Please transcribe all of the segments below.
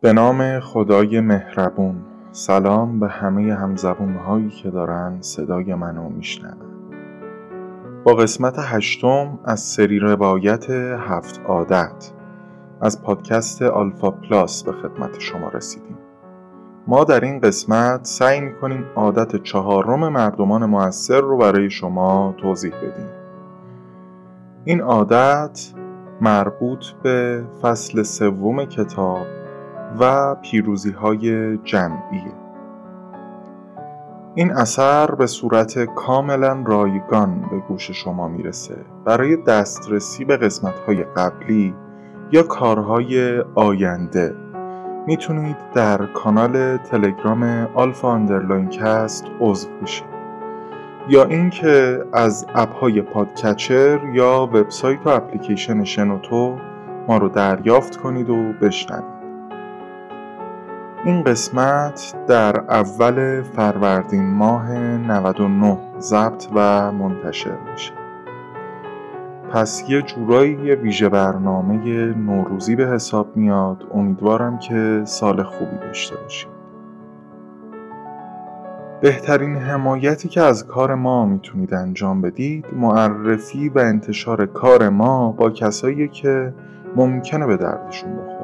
به نام خدای مهربون. سلام به همه همزبون هایی که دارن صدای منو میشنون. با قسمت هشتم از سری روایت هفت عادت از پادکست آلفا پلاس به خدمت شما رسیدیم. ما در این قسمت سعی می‌کنیم عادت چهارم مردمان موثر رو برای شما توضیح بدیم. این عادت مربوط به فصل سوم کتاب و پیروزی های جمعی. این اثر به صورت کاملا رایگان به گوش شما می‌رسه. برای دسترسی به قسمت های قبلی یا کارهای آینده می‌تونید در کانال تلگرام آلفا underline cast عضو بشید. یا اینکه از app های پادگیر یا وبسایت و اپلیکیشن شنوتو ما رو دریافت کنید و بشنوید. این قسمت در اول فروردین ماه 99 ضبط و منتشر میشه. پس یه جورایی یه ویژه برنامه نوروزی به حساب میاد. امیدوارم که سال خوبی داشته باشید. بهترین حمایتی که از کار ما می‌تونید انجام بدید معرفی و انتشار کار ما با کسایی که ممکنه به دردشون بخوره.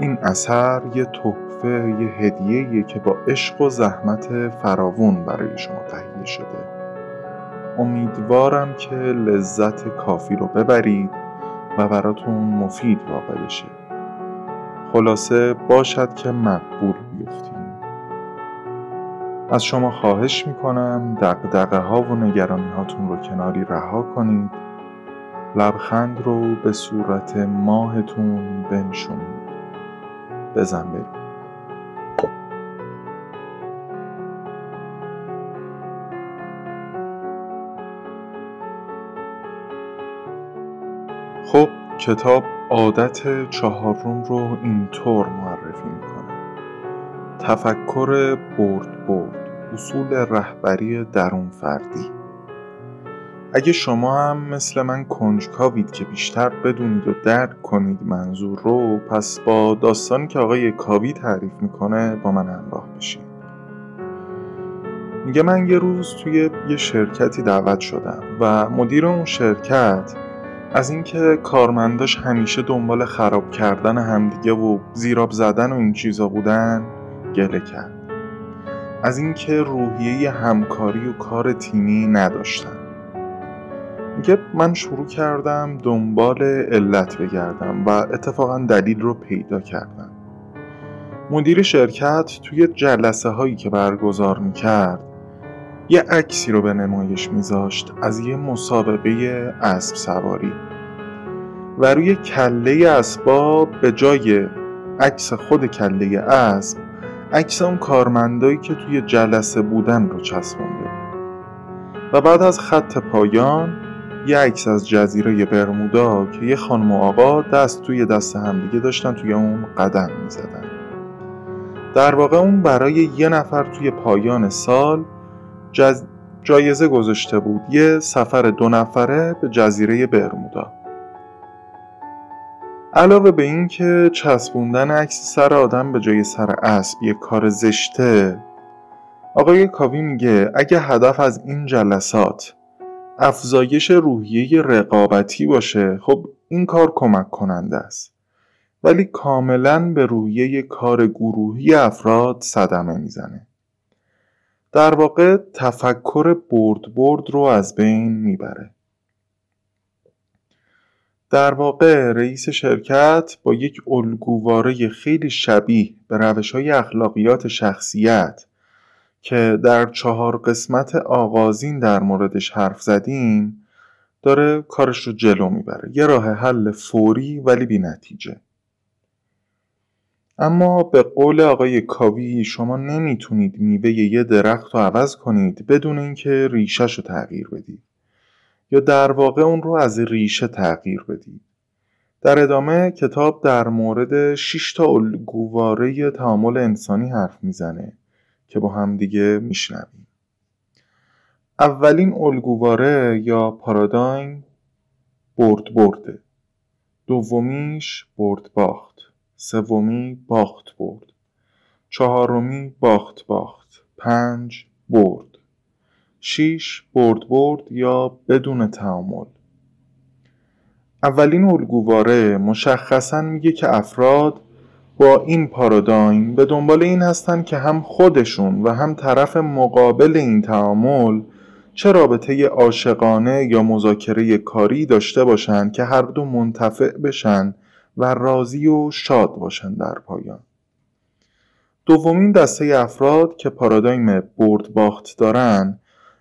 این اثر یه تحفه یه هدیه که با عشق و زحمت فراوون برای شما تهیه شده. امیدوارم که لذت کافی رو ببرید و براتون مفید واقع بشه. خلاصه باشد که مقبول بیفتید از شما خواهش می‌کنم دقدقه ها و نگرانی هاتون رو کناری رها کنید. لبخند رو به صورت ماهتون بنشونید. بزن بریم. خب کتاب عادت چهارم رو اینطور معرفی می‌کنه. تفکر برد برد اصول رهبری درون فردی. اگه شما هم مثل من کنجکاوید که بیشتر بدونید و درک کنید منظور رو پس با داستانی که آقای کاوی تعریف می‌کنه با من همراه بشید میگه من یه روز توی یه شرکتی دعوت شدم و مدیر اون شرکت از اینکه کارمنداش همیشه دنبال خراب کردن همدیگه و زیراب زدن و این چیزا بودن گله کرد. از اینکه روحیه همکاری و کار تیمی نداشتن. میگه من شروع کردم دنبال علت بگردم و اتفاقا دلیل رو پیدا کردم. مدیر شرکت توی جلسه هایی که برگزار می‌کرد یه عکسی رو به نمایش میذاشت از یه مسابقه اسب سواری و روی کله اسباب به جای عکس خود کله اسب عکس اون کارمندایی که توی جلسه بودن رو چسبونده و بعد از خط پایان یه عکس از جزیره برمودا که یه خانم و آقا دست توی دست همدیگه داشتن توی اون قدم می‌زدن. در واقع اون برای یه نفر توی پایان سال جز... جایزه گذاشته بود. یه سفر دو نفره به جزیره برمودا. علاوه به این که چسبوندن عکس سر آدم به جای سر اسب یه کار زشته آقای کاوی میگه اگه هدف از این جلسات افزایش روحیه رقابتی باشه. خب این کار کمک کننده است. ولی کاملا به روحیه کار گروهی افراد صدمه می‌زنه. در واقع تفکر برد برد رو از بین می‌بره. در واقع رئیس شرکت با یک الگوواره خیلی شبیه به روش های اخلاقیات شخصیت که در چهار قسمت آغازین در موردش حرف زدیم داره کارش رو جلو می‌بره. یه راه حل فوری ولی بی نتیجه. اما به قول آقای کاوی شما نمی‌تونید میوه یه درخت رو عوض کنید بدون اینکه ریشش رو تغییر بدید. یا در واقع اون رو از ریشه تغییر بدید. در ادامه کتاب در مورد 6 تا الگوواره تعامل انسانی حرف می‌زنه. که با هم دیگه میشنویم. اولین الگوواره یا پارادایم برد برده دومیش برد باخت. سومی باخت برد. چهارمی باخت باخت. پنج برد. شیش برد برد یا بدون تعامل. اولین الگوواره مشخصا میگه که افراد با این پارادایم به دنبال این هستن که هم خودشون و هم طرف مقابل این تعامل چه رابطه عاشقانه یا مذاکره کاری داشته باشند که هر دو منتفع بشن و راضی و شاد باشن در پایان. دومین دسته افراد که پارادایم برد باخت دارن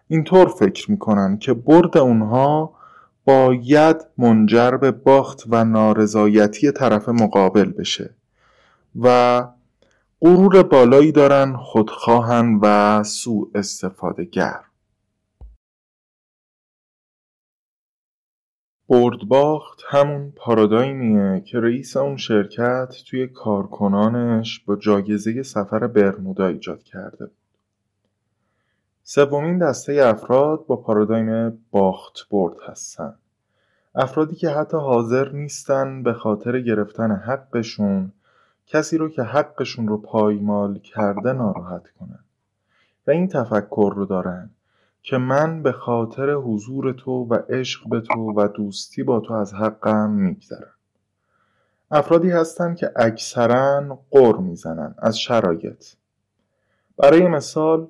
اینطور فکر می‌کنن که برد اونها باید منجر به باخت و نارضایتی طرف مقابل بشه. و غرور بالایی دارن خودخواهن و سوء استفاده گر باخت همون پارادایمیه که رئیس اون شرکت توی کارکنانش با جایزه سفر برمودا ایجاد کرده بود. سومین دسته افراد با پارادایم باخت برد هستن. افرادی که حتی حاضر نیستن به خاطر گرفتن حقشون کسی رو که حقشون رو پایمال کرده ناراحت کنن. و این تفکر رو دارن که من به خاطر حضور تو و عشق به تو و دوستی با تو از حقم میگذرم. افرادی هستند که اکثرا قر می‌زنن از شرایط. برای مثال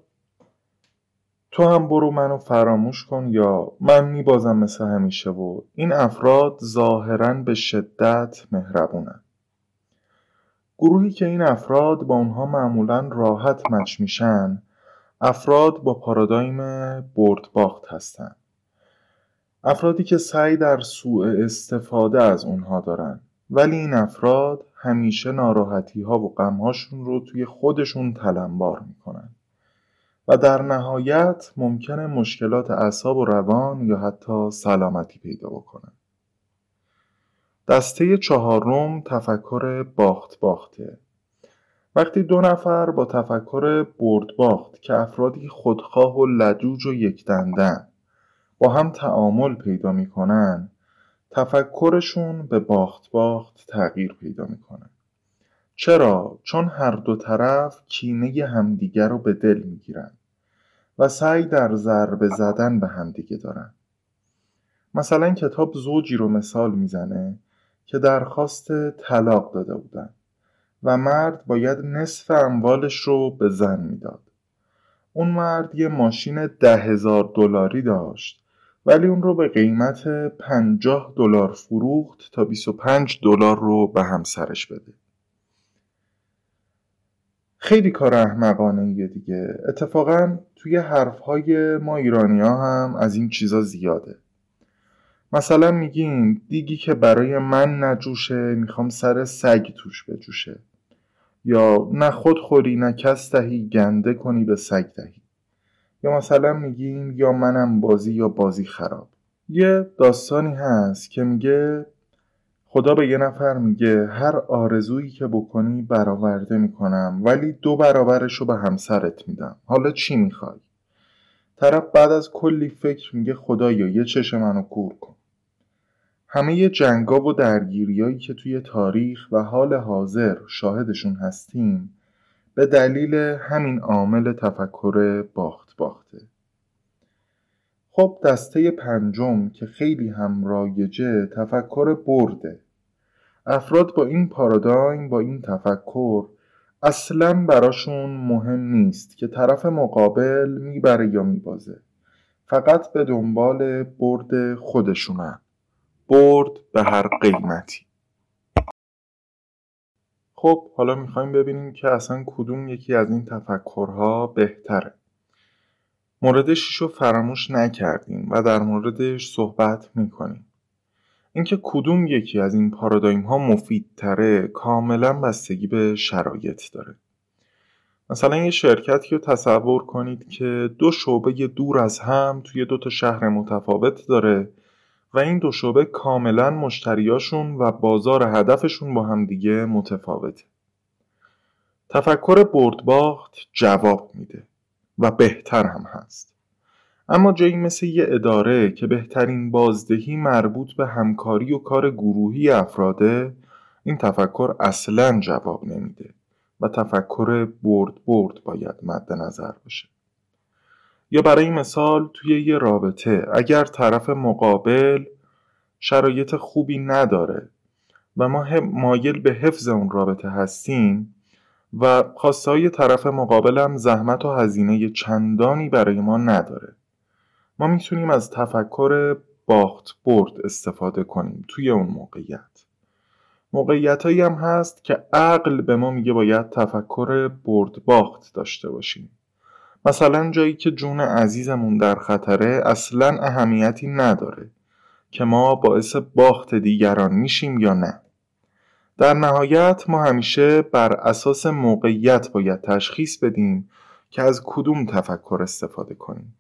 تو هم برو منو فراموش کن یا من میبازم مثل همیشه و این افراد ظاهرا به شدت مهربونن. گروهی که این افراد با اونها معمولا راحت مچ میشن افراد با پارادایم برد باخت هستند. افرادی که سعی در سوء استفاده از اونها دارن ولی این افراد همیشه ناراحتی ها و غمهاشون رو توی خودشون تلمبار می‌کنن و در نهایت ممکنه مشکلات اعصاب و روان یا حتی سلامتی پیدا بکنن. دسته چهارم تفکر باخت باخته وقتی دو نفر با تفکر برد باخت که افرادی خودخواه و لجوج و یکدندن با هم تعامل پیدا می‌کنن تفکرشون به باخت باخت تغییر پیدا می‌کنه. چرا؟ چون هر دو طرف کینه همدیگر رو به دل می‌گیرن و سعی در ضربه زدن به همدیگه دارن. مثلا کتاب زوجی رو مثال می‌زنه که درخواست طلاق داده بودن و مرد باید نصف اموالش رو به زن می‌داد. اون مرد یه ماشین ده هزار دلاری داشت ولی اون رو به قیمت پنجاه دلار فروخت تا 25 دلار رو به همسرش بده. خیلی کار احمقانه یه دیگه. اتفاقا توی حرفهای ما ایرانی ها هم از این چیزا زیاده. مثلا میگیم دیگی که برای من نجوشه می‌خوام سر سگ توش بجوشه. یا نه خود خوری نه کس دهی گنده کنی به سگ دهی. یا مثلا میگیم یا منم بازی یا بازی خراب. یه داستانی هست که میگه خدا به یه نفر میگه هر آرزویی که بکنی برآورده می‌کنم ولی دو برابرش رو به همسرت میدم. حالا چی می‌خوای؟ طرف بعد از کلی فکر میگه خدایا یه چش منو کور کن. همه جنگا و درگیریایی که توی تاریخ و حال حاضر شاهدشون هستیم به دلیل همین عامل تفکر باخت باخته. خب دسته پنجم که خیلی هم رایجه تفکر برده. افراد با این پارادایم با این تفکر اصلا براشون مهم نیست که طرف مقابل می‌بره یا میبازه. فقط به دنبال برد خودشونن برد به هر قیمتی. خب حالا می‌خوایم ببینیم که اصلا کدوم یکی از این تفکرها بهتره. مورد شیش رو فراموش نکردیم و در موردش صحبت می‌کنیم. اینکه کدوم یکی از این پارادایم ها مفیدتره کاملا بستگی به شرایط داره مثلا یه شرکتی رو تصور کنید که دو شعبه دور از هم توی دو تا شهر متفاوت داره و این دو شعبه کاملا مشتریاشون و بازار هدفشون با همدیگه متفاوته. تفکر بردباخت جواب میده و بهتر هم هست. اما جایی مثل یه اداره که بهترین بازدهی مربوط به همکاری و کار گروهی افراده این تفکر اصلا جواب نمیده و تفکر برد برد باید مد نظر باشه یا برای مثال توی یه رابطه اگر طرف مقابل شرایط خوبی نداره و ما مایل به حفظ اون رابطه هستیم و خواسته طرف مقابلم زحمت و هزینه چندانی برای ما نداره ما می‌تونیم از تفکر باخت برد استفاده کنیم توی اون موقعیت. موقعیت هم هست که عقل به ما میگه باید تفکر برد باخت داشته باشیم. مثلا جایی که جون عزیزمون در خطره اصلا اهمیتی نداره که ما باعث باخت دیگران میشیم یا نه. در نهایت ما همیشه بر اساس موقعیت باید تشخیص بدیم که از کدوم تفکر استفاده کنیم.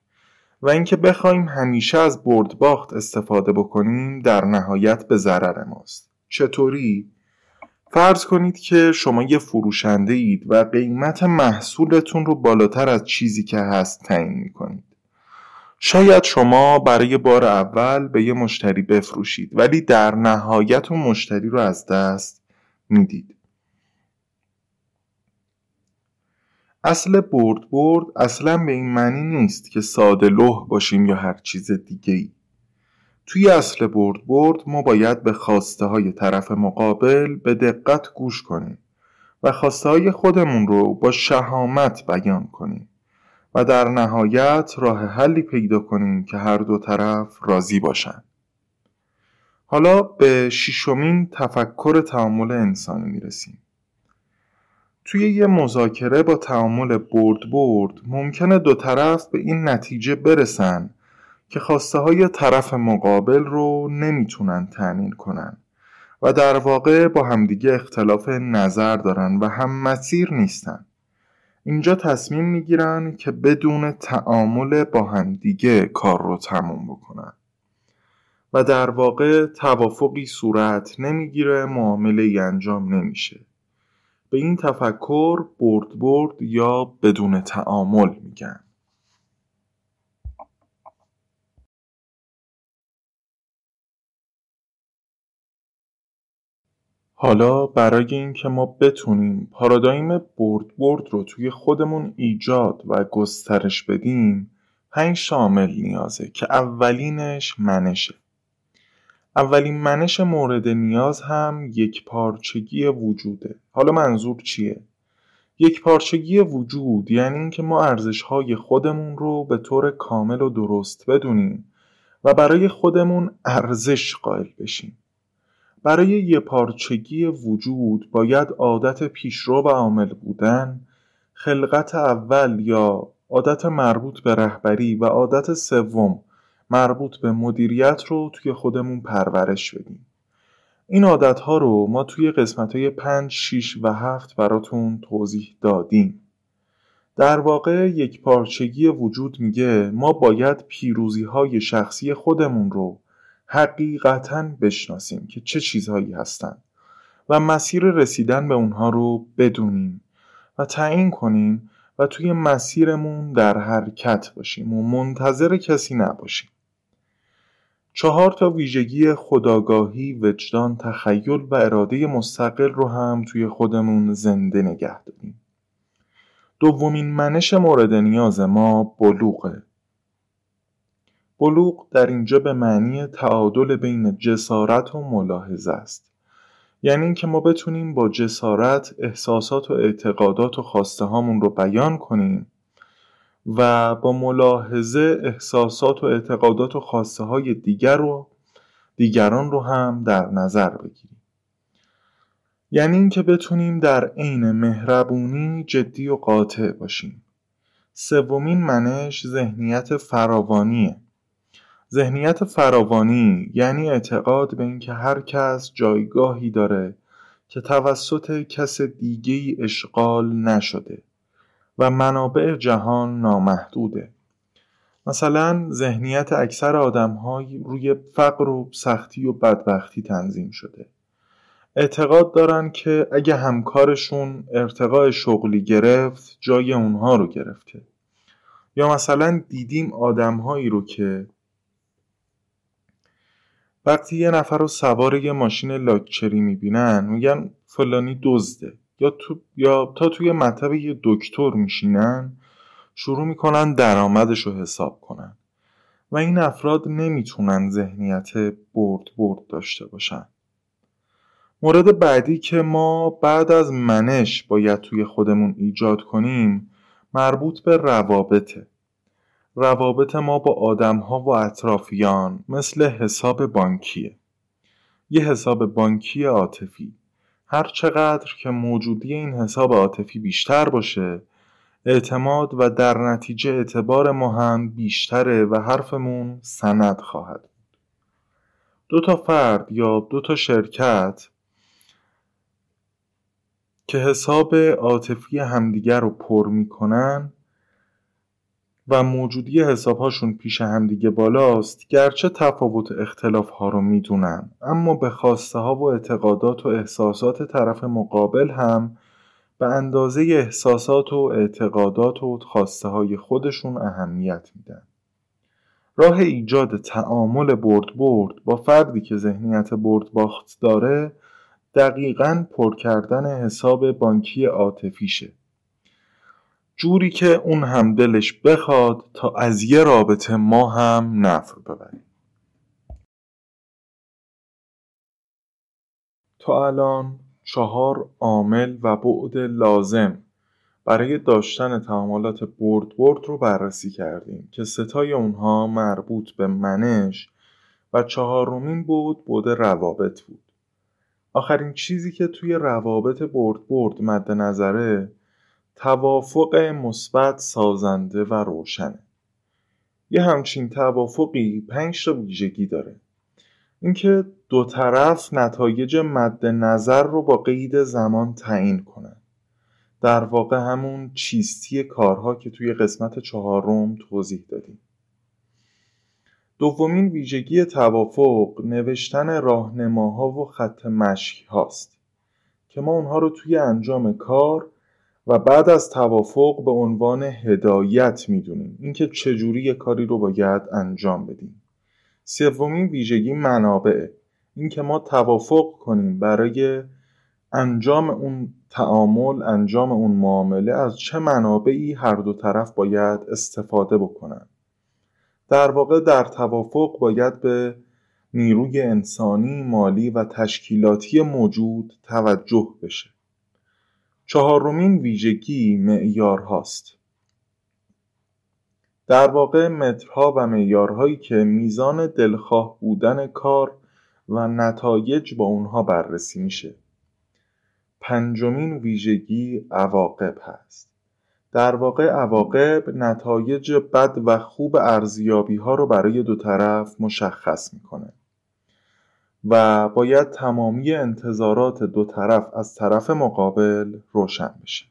و اینکه بخوایم همیشه از برد باخت استفاده بکنیم در نهایت به ضرر ماست. چطوری؟ فرض کنید که شما یه فروشنده اید و قیمت محصولتون رو بالاتر از چیزی که هست تعیین می‌کنید. شاید شما برای بار اول به یه مشتری بفروشید ولی در نهایت اون مشتری رو از دست می‌دید. اصل برد برد اصلا به این معنی نیست که ساده لوح باشیم یا هر چیز دیگه ای. توی اصل برد برد ما باید به خواسته های طرف مقابل به دقت گوش کنیم و خواسته های خودمون رو با شهامت بیان کنیم و در نهایت راه حلی پیدا کنیم که هر دو طرف راضی باشند. حالا به ششمین تفکر تعامل انسانی می‌رسیم. توی یه مذاکره با تعامل برد برد ممکنه دو طرف به این نتیجه برسن که خواسته های طرف مقابل رو نمی‌تونن تأمین کنن و در واقع با همدیگه اختلاف نظر دارن و هم مسیر نیستن. اینجا تصمیم می‌گیرن که بدون تعامل با همدیگه کار رو تموم بکنن. و در واقع توافقی صورت نمی‌گیره معامله انجام نمیشه به این تفکر برد برد یا بدون تعامل میگن حالا برای اینکه ما بتونیم پارادایم برد برد رو توی خودمون ایجاد و گسترش بدیم پنج شامل نیازه که اولینش منشه. اولین منش مورد نیاز هم یک پارچگی وجوده حالا منظور چیه؟ یک پارچگی وجود یعنی اینکه ما ارزش های خودمون رو به طور کامل و درست بدونیم و برای خودمون ارزش قائل بشیم برای یک پارچگی وجود باید عادت پیشرو و عامل بودن خلقت اول یا عادت مربوط به رهبری و عادت سوم مربوط به مدیریت رو توی خودمون پرورش بدیم. این عادت ها رو ما توی قسمت های 5, 6 و 7 براتون توضیح دادیم. در واقع یک پارچگی وجود میگه ما باید پیروزی های شخصی خودمون رو حقیقتا بشناسیم که چه چیزهایی هستند و مسیر رسیدن به اونها رو بدونیم و تعیین کنیم و توی مسیرمون در حرکت باشیم و منتظر کسی نباشیم. چهار تا ویژگی خداگاهی، وجدان، تخیل و اراده مستقل رو هم توی خودمون زنده نگه داریم. دومین منش مورد نیاز ما بلوغه. بلوغ در اینجا به معنی تعادل بین جسارت و ملاحظه است. یعنی اینکه ما بتونیم با جسارت احساسات و اعتقادات و خواسته هامون رو بیان کنیم و با ملاحظه احساسات و اعتقادات و خواسته های دیگر رو دیگران رو هم در نظر بگیریم. یعنی اینکه بتونیم در عین مهربونی جدی و قاطع باشیم. سومین منش ذهنیت فراوانیه. ذهنیت فراوانی یعنی اعتقاد به اینکه هر کس جایگاهی داره که توسط کس دیگه اشغال نشده. و منابع جهان نامحدوده. مثلا ذهنیت اکثر آدمهای روی فقر و سختی و بدبختی تنظیم شده. اعتقاد دارن که اگه همکارشون ارتقاء شغلی گرفت جای اونها رو گرفته. یا مثلا دیدیم آدمهایی رو که وقتی یه نفر رو سوار یه ماشین لاکچری می‌بینن میگن فلانی دزده. یا, تو یا تا توی مطب یه دکتر میشینن شروع می‌کنن درآمدش رو حساب کنن. و این افراد نمی‌تونن ذهنیت برد برد داشته باشن. مورد بعدی که ما بعد از منش باید توی خودمون ایجاد کنیم مربوط به روابطه. روابط ما با آدمها و اطرافیان مثل حساب بانکیه. یه حساب بانکی عاطفی. هر چقدر که موجودی این حساب عاطفی بیشتر باشه اعتماد و در نتیجه اعتبار ما هم بیشتره و حرفمون سند خواهد بود. دو تا فرد یا دو تا شرکت که حساب عاطفی همدیگر رو پر می‌کنن و موجودی حسابهاشون پیش همدیگه بالاست گرچه تفاوت اختلاف ها رو می‌دونن. اما به خواسته ها و اعتقادات و احساسات طرف مقابل هم به اندازه احساسات و اعتقادات و خواسته های خودشون اهمیت میدن. راه ایجاد تعامل برد برد با فردی که ذهنیت برد باخت داره دقیقا پر کردن حساب بانکی عاطفیشه. جوری که اون هم دلش بخواد تا از یه رابطه ما هم نفر ببریم. تا الان چهار عامل و بعد لازم برای داشتن تعاملات برد برد رو بررسی کردیم که ستای اونها مربوط به منش و چهارمین بود بود روابط بود. آخرین چیزی که توی روابط برد برد مد نظره توافق مثبت سازنده و روشنه. یه همچین توافقی پنج تا ویژگی داره. اینکه دو طرف نتایج مد نظر رو با قید زمان تعیین کنن. در واقع همون چیستی کارها که توی قسمت چهارم توضیح دادیم. دومین ویژگی توافق نوشتن راهنماها و خط مشی هاست که ما اونها رو توی انجام کار و بعد از توافق به عنوان هدایت می‌دونیم اینکه چجوری یه کاری رو باید انجام بدیم. سومین ویژگی منابعه. اینکه ما توافق کنیم برای انجام اون تعامل انجام اون معامله از چه منابعی هر دو طرف باید استفاده بکنن. در واقع در توافق باید به نیروی انسانی، مالی و تشکیلاتی موجود توجه بشه. چهارمین ویژگی معیار هاست. در واقع مترها و معیارهایی که میزان دلخواه بودن کار و نتایج با اونها بررسی میشه. پنجمین ویژگی عواقب هست. در واقع عواقب نتایج بد و خوب ارزیابی ها رو برای دو طرف مشخص می‌کنه. و باید تمامی انتظارات دو طرف از طرف مقابل روشن بشه.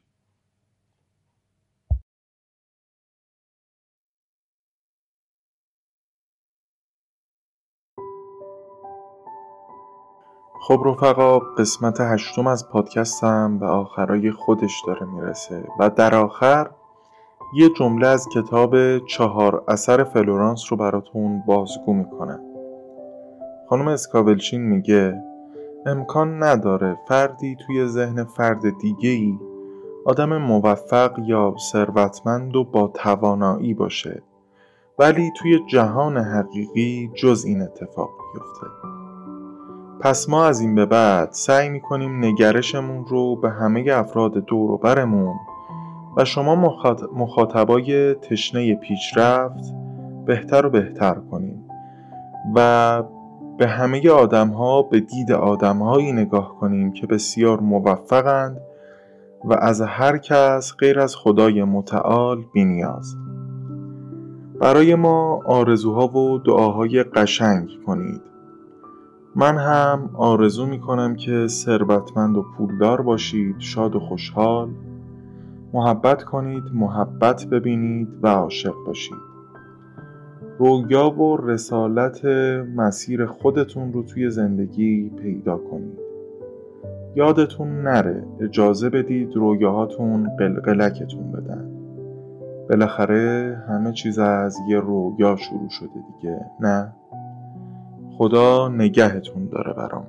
خب رفقا قسمت هشتم از پادکستم به آخرای خودش داره می‌رسه و در آخر یه جمله از کتاب چهار اثر فلورانس رو براتون بازگو می‌کنم. خانم اسکاولچین میگه امکان نداره فردی توی ذهن فرد دیگه ای آدم موفق یا ثروتمند و با توانایی باشه ولی توی جهان حقیقی جز این اتفاق بیفته پس ما از این به بعد سعی می‌کنیم نگرشمون رو به همه افراد دور و برمون و شما مخاطبای تشنه پیشرفت بهتر و بهتر کنیم و به همه آدم ها به دید آدم هایی نگاه کنیم که بسیار موفقند و از هر کس غیر از خدای متعال بینیاز. برای ما آرزوها و دعاهای قشنگ کنید. من هم آرزو می کنم که ثروتمند و پولدار باشید شاد و خوشحال. محبت کنید محبت ببینید و عاشق باشید. رویا و رسالت مسیر خودتون رو توی زندگی پیدا کنید. یادتون نره اجازه بدید رویاهاتون قلقلکتون بدن. بالاخره همه چیز از یه رویا شروع شده دیگه نه؟ خدا نگهتون داره برام.